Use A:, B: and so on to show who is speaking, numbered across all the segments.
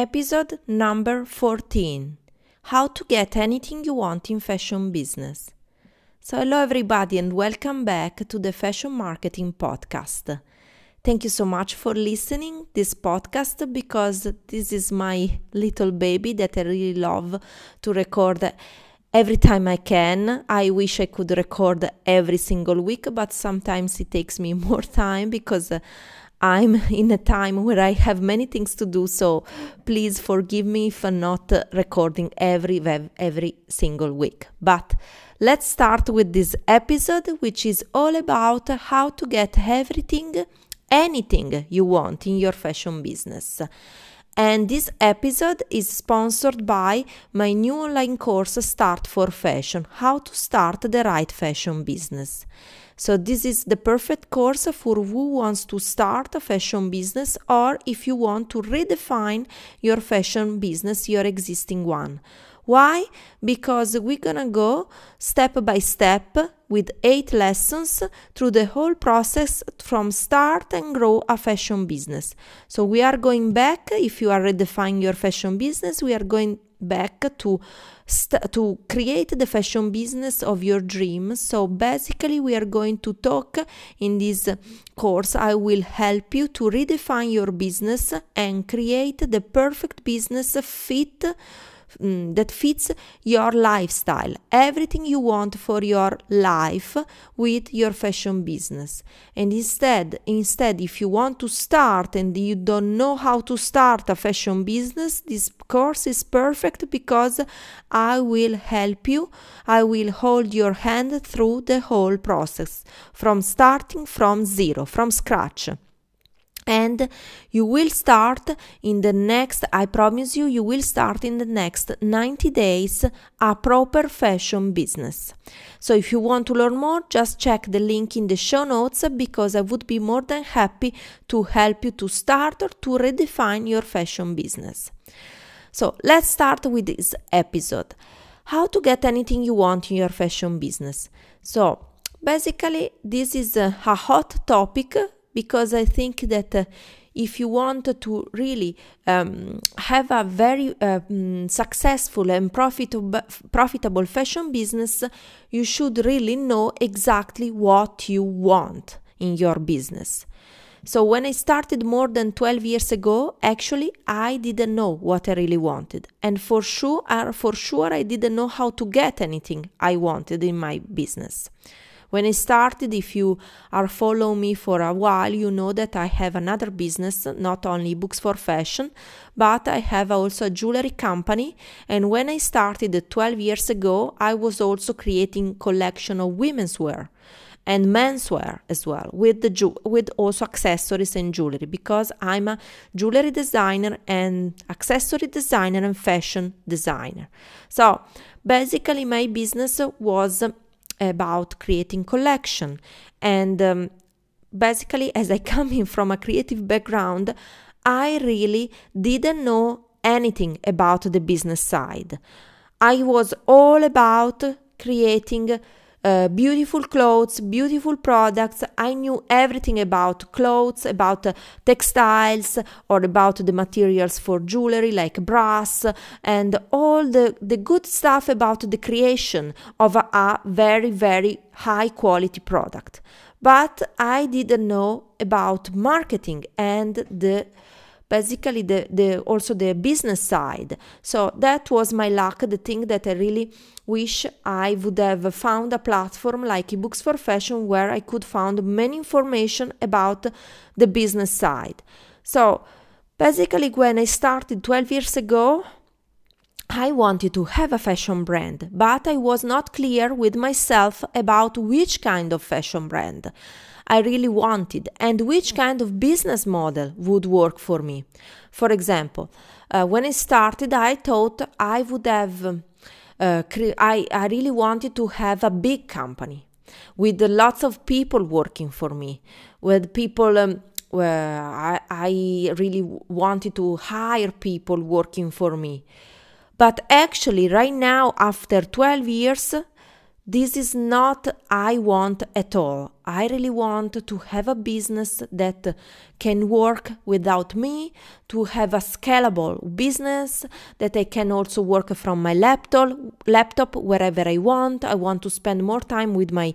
A: episode number 14 How to Get Anything You Want in Fashion Business. So, hello everybody, and welcome back to the Fashion Marketing Podcast. Thank you so much for listening this podcast because this is my little baby that I really love to record every time I can. I wish I could record every single week, but sometimes it takes me more time because I'm in a time where I have many things to do, so please forgive me I'm not recording every every single week. But let's start with this episode, which is all about how to get everything, anything you want in your fashion business. And this episode is sponsored by my new online course Start for Fashion How to Start the Right Fashion Business. So this is the perfect course for who wants to start a fashion business or if you want to redefine your fashion business, your existing one. Why? Because we're gonna go step by step with eight lessons through the whole process from start and grow a fashion business. So we are going back, if you are redefining your fashion business, we are going back to st- to create the fashion business of your dreams so basically we are going to talk in this course. I will help you to redefine your business and create the perfect business fit mm, that fits your lifestyle, everything you want for your life with your fashion business. And instead, instead, if you want to start and you don't know how to start a fashion business, this course is perfect because I will help you. I will hold your hand through the whole process from starting from zero, from scratch and you will start in the next i promise you you will start in the next 90 days a proper fashion business. So if you want to learn more just check the link in the show notes because i would be more than happy to help you to start or to redefine your fashion business. So let's start with this episode. How to get anything you want in your fashion business. So basically this is a, hot topic because I think that uh, if you want to really um, have a very uh, successful and profitable, profitable fashion business, you should really know exactly what you want in your business. So when I started more than 12 years ago, actually I didn't know what I really wanted. And for sure, uh, for sure I didn't know how to get anything I wanted in my business. When I started, if you are following me for a while, you know that I have another business, not only books for fashion, but I have also a jewelry company. And when I started 12 years ago, I was also creating collection of women's wear and menswear as well with the ju- with also accessories and jewelry because I'm a jewelry designer and accessory designer and fashion designer. So basically my business was about creating collection. And um, basically as i come in from a creative background i really didn't know anything about the business side. I was all about creating uh, beautiful clothes, beautiful products. I knew everything about clothes, about uh, textiles, or about the materials for jewelry like brass, and all the, the good stuff about the creation of a, a very, very high quality product. But I didn't know about marketing and the basically the, the also the business side so that was my luck the thing that i really wish i would have found a platform like ebooks for fashion where i could find many information about the business side so basically when i started 12 years ago I wanted to have a fashion brand, but I was not clear with myself about which kind of fashion brand. I really wanted and which kind of business model would work for me. For example, uh, when I started, I thought I would have, uh, cre- I, I really wanted to have a big company with lots of people working for me, with people. Um, I, I really wanted to hire people working for me. But actually, right now, after 12 years, this is not I want at all. I really want to have a business that can work without me, to have a scalable business that I can also work from my laptop, laptop wherever I want. I want to spend more time with my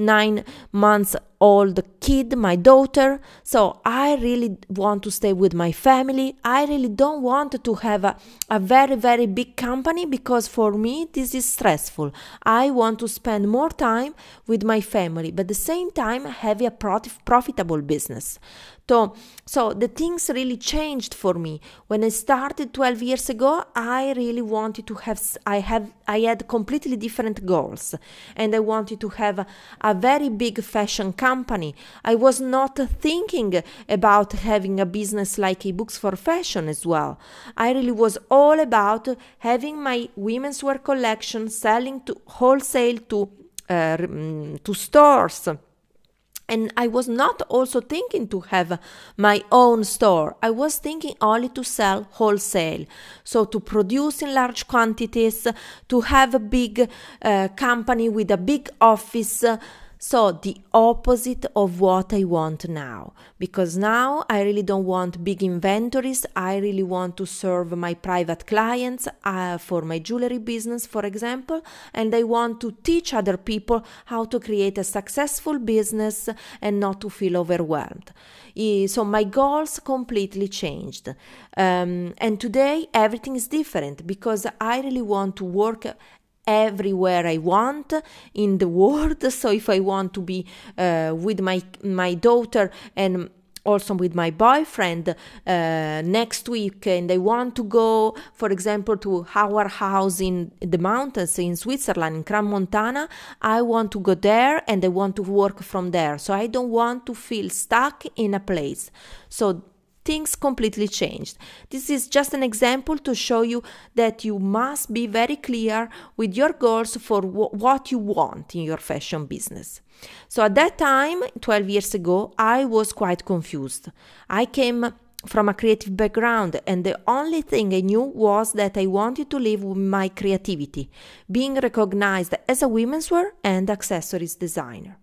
A: nine months old kid, my daughter. So I really want to stay with my family. I really don't want to have a, a very, very big company because for me this is stressful. I want to spend more time with my family, but at the same time have a profitable business. So, so the things really changed for me. When I started 12 years ago, I really wanted to have I have I had completely different goals and I wanted to have a, a very big fashion company. I was not thinking about having a business like ebooks for fashion as well. I really was all about having my women's wear collection selling to wholesale to uh, to stores and I was not also thinking to have my own store. I was thinking only to sell wholesale. So to produce in large quantities, to have a big uh, company with a big office. So, the opposite of what I want now. Because now I really don't want big inventories. I really want to serve my private clients uh, for my jewelry business, for example. And I want to teach other people how to create a successful business and not to feel overwhelmed. So, my goals completely changed. Um, and today everything is different because I really want to work everywhere I want in the world. So if I want to be uh, with my my daughter and also with my boyfriend uh, next week and I want to go for example to our house in the mountains in Switzerland in Crans-Montana I want to go there and I want to work from there so I don't want to feel stuck in a place so things completely changed. This is just an example to show you that you must be very clear with your goals for w- what you want in your fashion business. So at that time, 12 years ago, I was quite confused. I came from a creative background and the only thing I knew was that I wanted to live with my creativity, being recognized as a women's wear and accessories designer.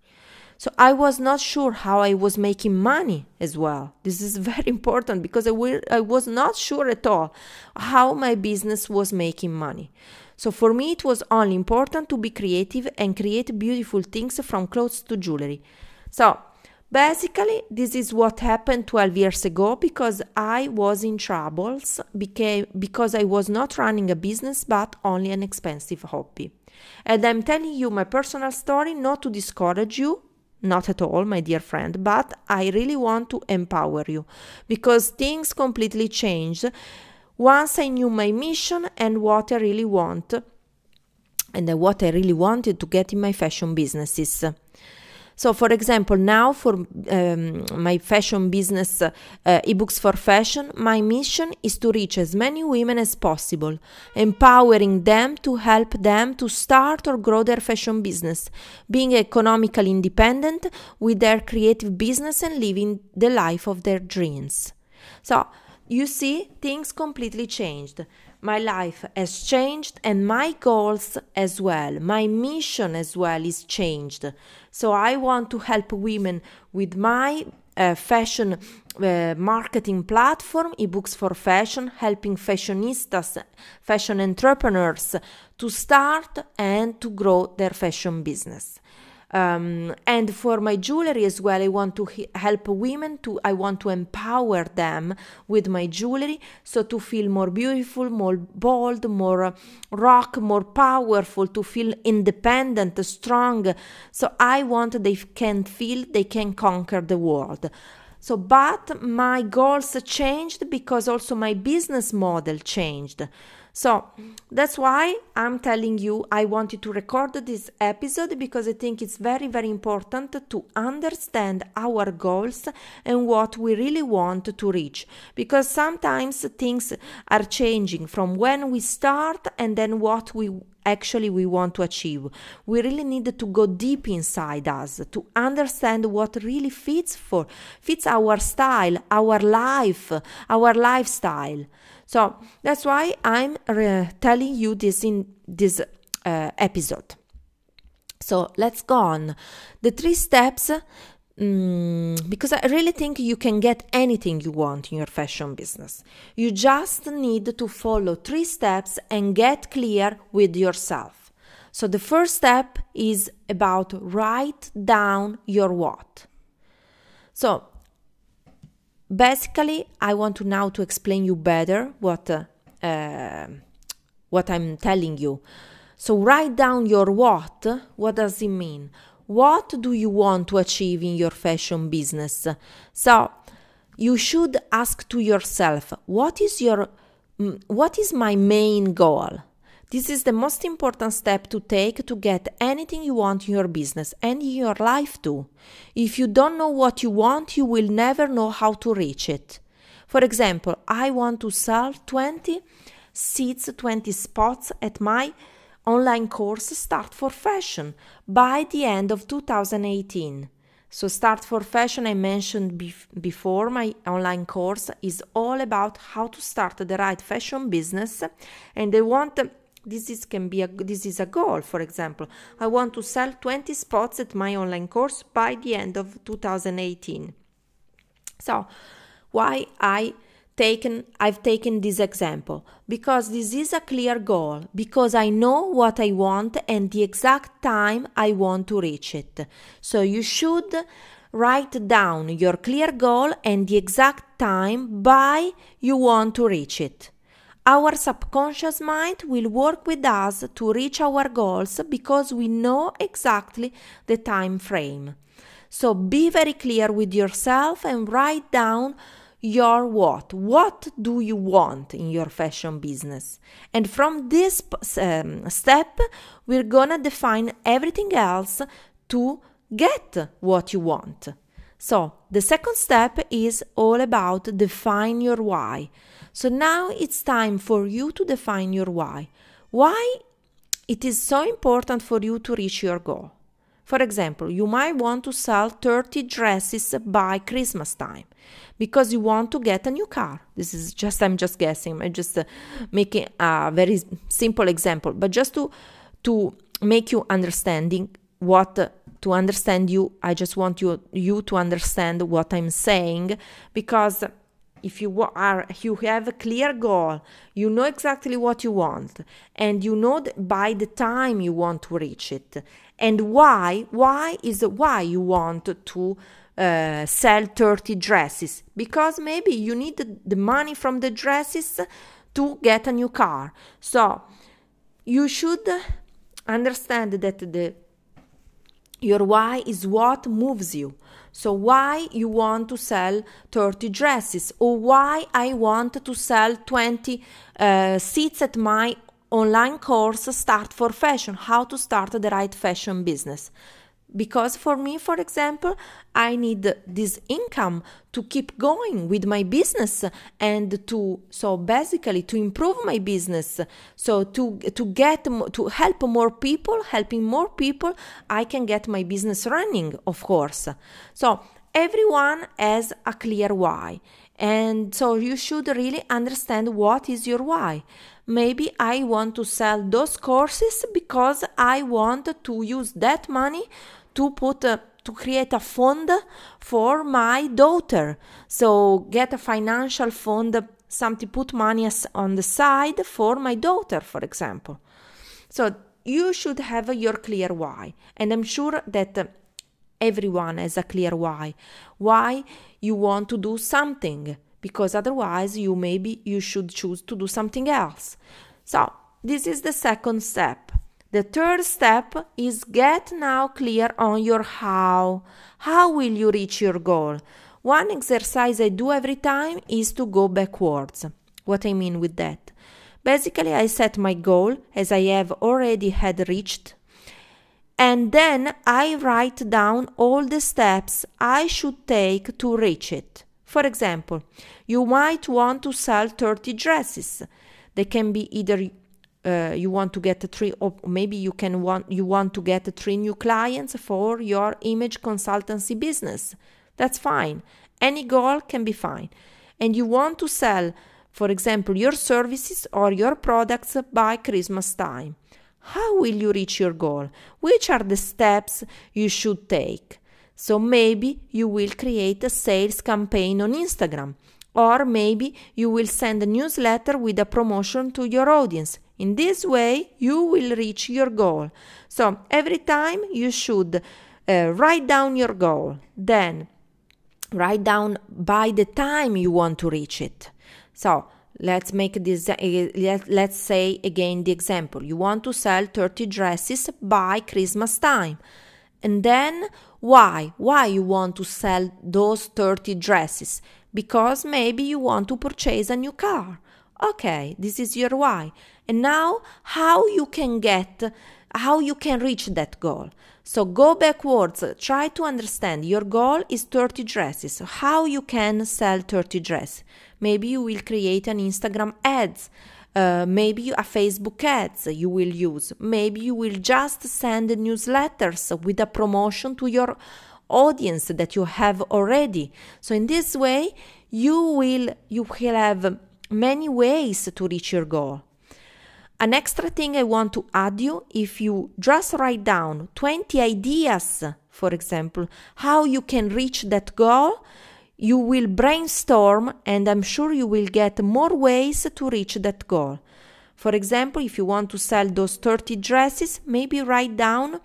A: So I was not sure how I was making money as well. This is very important because I, will, I was not sure at all how my business was making money. So for me, it was only important to be creative and create beautiful things from clothes to jewelry. So basically, this is what happened 12 years ago because I was in troubles became, because I was not running a business but only an expensive hobby. And I'm telling you my personal story not to discourage you not at all, my dear friend, but I really want to empower you because things completely changed once I knew my mission and what I really want and what I really wanted to get in my fashion businesses. So, for example, now for um, my fashion business, uh, ebooks for fashion, my mission is to reach as many women as possible, empowering them to help them to start or grow their fashion business, being economically independent with their creative business and living the life of their dreams. So, you see, things completely changed my life has changed and my goals as well. My mission as well is changed. So I want to help women with my uh, fashion uh, marketing platform, ebooks for fashion, helping fashionistas, fashion entrepreneurs to start and to grow their fashion business. Um, and for my jewelry as well, I want to help women to, I want to empower them with my jewelry so to feel more beautiful, more bold, more rock, more powerful, to feel independent, strong. So I want they can feel they can conquer the world. So, but my goals changed because also my business model changed. So that's why I'm telling you I wanted to record this episode because I think it's very, very important to understand our goals and what we really want to reach. Because sometimes things are changing from when we start and then what we actually we want to achieve. We really need to go deep inside us to understand what really fits for fits our style, our life, our lifestyle. So that's why I'm re- telling you this in this uh, episode. So let's go on. The three steps Mm, because I really think you can get anything you want in your fashion business. You just need to follow three steps and get clear with yourself. So, the first step is about write down your what. So, basically, I want to now to explain you better what uh, uh, what I'm telling you. So, write down your what. What does it mean? What do you want to achieve in your fashion business? So, you should ask to yourself, what is your mm, what is my main goal? This is the most important step to take to get anything you want in your business and in your life too. If you don't know what you want, you will never know how to reach it. For example, I want to sell 20 seats, 20 spots at my online course Start for Fashion by the end of 2018. So, Start for Fashion, I mentioned bef- before, my online course is all about how to start the right fashion business. And I want this is can be a this is a goal for example i want to sell 20 spots at my online course by the end of 2018 so why i taken I've taken this example because this is a clear goal because I know what I want and the exact time I want to reach it. So you should write down your clear goal and the exact time by you want to reach it. Our subconscious mind will work with us to reach our goals because we know exactly the time frame. So be very clear with yourself and write down your what. What do you want in your fashion business? And from this um, step, we're gonna define everything else to get what you want. So, the second step is all about define your why. So now it's time for you to define your why. Why it is so important for you to reach your goal. For example, you might want to sell 30 dresses by Christmas time because you want to get a new car. This is just, I'm just guessing, I'm just uh, making a very simple example, but just to, to make you understanding what to understand you i just want you you to understand what i'm saying because if you are you have a clear goal you know exactly what you want and you know by the time you want to reach it. And why why is why you want to uh, sell 30 dresses? Because maybe you need the money from the dresses to get a new car. So you should understand that the your why is what moves you. So why you want to sell 30 dresses? Or why I want to sell 20 uh, seats at my online course Start for Fashion, how to start the right fashion business because for me for example i need this income to keep going with my business and to so basically to improve my business. So to to get to help more people helping more people i can get my business running of course. So everyone has a clear why. And so you should really understand what is your why. Maybe I want to sell those courses because I want to use that money to put a, to create a fund for my daughter. So get a financial fund, something put money on the side for my daughter, for example. So you should have your clear why, and I'm sure that everyone has a clear why. Why you want to do something, because otherwise you maybe you should choose to do something else. So this is the second step. The third step is get now clear on your how. How will you reach your goal? One exercise I do every time is to go backwards. What I mean with that? Basically, I set my goal as I have already had reached, and then I write down all the steps I should take to reach it. For example, you might want to sell 30 dresses. They can be either uh, you want to get a three or maybe you can want you want to get three new clients for your image consultancy business that's fine any goal can be fine and you want to sell for example your services or your products by christmas time how will you reach your goal? Which are the steps you should take? So maybe you will create a sales campaign on Instagram, or maybe you will send a newsletter with a promotion to your audience. In this way, you will reach your goal. So every time you should uh, write down your goal, then write down by the time you want to reach it. So let's make this, uh, let's say again the example. You want to sell 30 dresses by Christmas time. And then why? Why you want to sell those 30 dresses? Because maybe you want to purchase a new car. Okay, this is your why. And now how you can get how you can reach that goal. So go backwards, try to understand your goal is 30 dresses. So how you can sell 30 dresses? Maybe you will create an Instagram ads. Uh, maybe a Facebook ads you will use. Maybe you will just send newsletters with a promotion to your audience that you have already. So in this way, you will you will have many ways to reach your goal. An extra thing I want to add you if you just write down 20 ideas, for example, how you can reach that goal, you will brainstorm and I'm sure you will get more ways to reach that goal. For example, if you want to sell those 30 dresses, maybe write down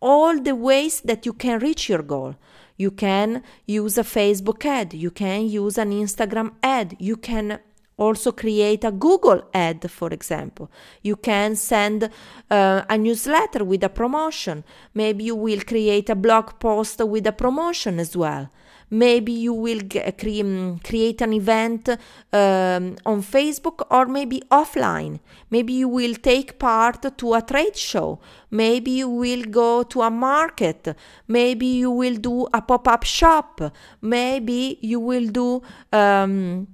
A: all the ways that you can reach your goal. You can use a Facebook ad, you can use an Instagram ad, you can also create a Google ad, for example. You can send uh, a newsletter with a promotion. Maybe you will create a blog post with a promotion as well. Maybe you will cre- mm, create an event um, on Facebook or maybe offline. Maybe you will take part to a trade show. Maybe you will go to a market. Maybe you will do a pop up shop. Maybe you will do. Um,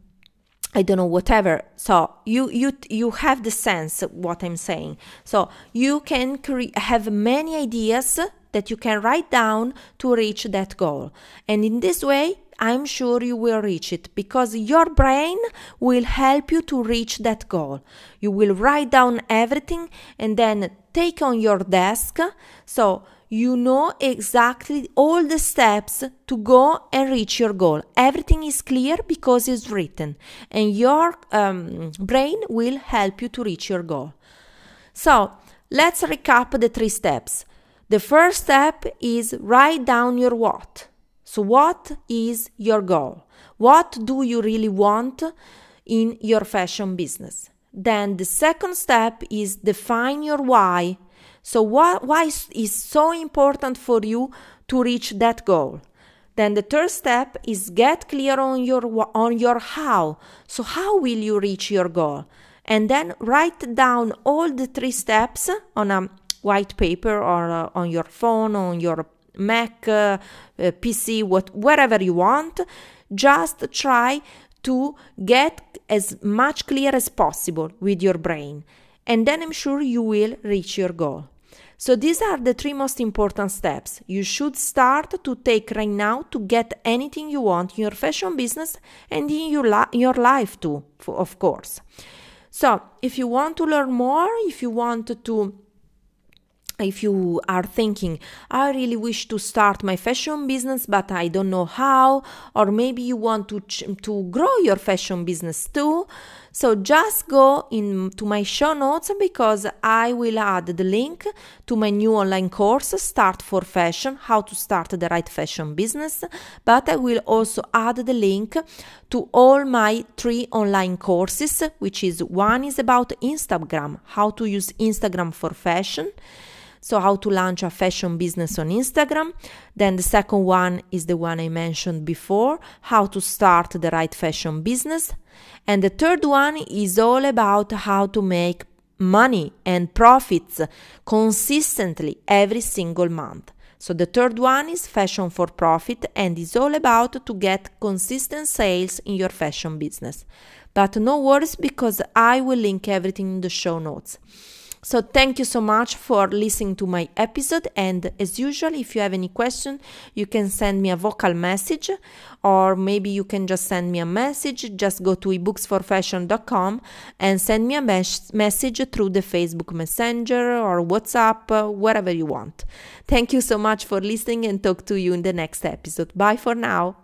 A: I don't know whatever. So you you you have the sense what I'm saying. So you can cre- have many ideas that you can write down to reach that goal. And in this way, I'm sure you will reach it because your brain will help you to reach that goal. You will write down everything and then take on your desk. So you know exactly all the steps to go and reach your goal. Everything is clear because it's written, and your um, brain will help you to reach your goal. So, let's recap the three steps. The first step is write down your what. So, what is your goal? What do you really want in your fashion business? Then, the second step is define your why so why, why is so important for you to reach that goal? Then the third step is get clear on your on your how. So how will you reach your goal? And then write down all the three steps on a white paper or uh, on your phone, on your Mac, uh, uh, PC, what wherever you want. Just try to get as much clear as possible with your brain, and then I'm sure you will reach your goal. So these are the three most important steps you should start to take right now to get anything you want in your fashion business and in your, la- your life too, of course. So if you want to learn more, if you want to if you are thinking, I really wish to start my fashion business, but I don't know how, or maybe you want to, ch- to grow your fashion business too, so just go into my show notes because I will add the link to my new online course, Start for Fashion How to Start the Right Fashion Business. But I will also add the link to all my three online courses, which is one is about Instagram, how to use Instagram for fashion so how to launch a fashion business on Instagram. Then the second one is the one I mentioned before, how to start the right fashion business. And the third one is all about how to make money and profits consistently every single month. So the third one is fashion for profit and is all about to get consistent sales in your fashion business. But no worries because I will link everything in the show notes. So thank you so much for listening to my episode. And as usual, if you have any question, you can send me a vocal message, or maybe you can just send me a message. Just go to ebooksforfashion.com and send me a mes- message through the Facebook Messenger or WhatsApp, uh, wherever you want. Thank you so much for listening and talk to you in the next episode. Bye for now.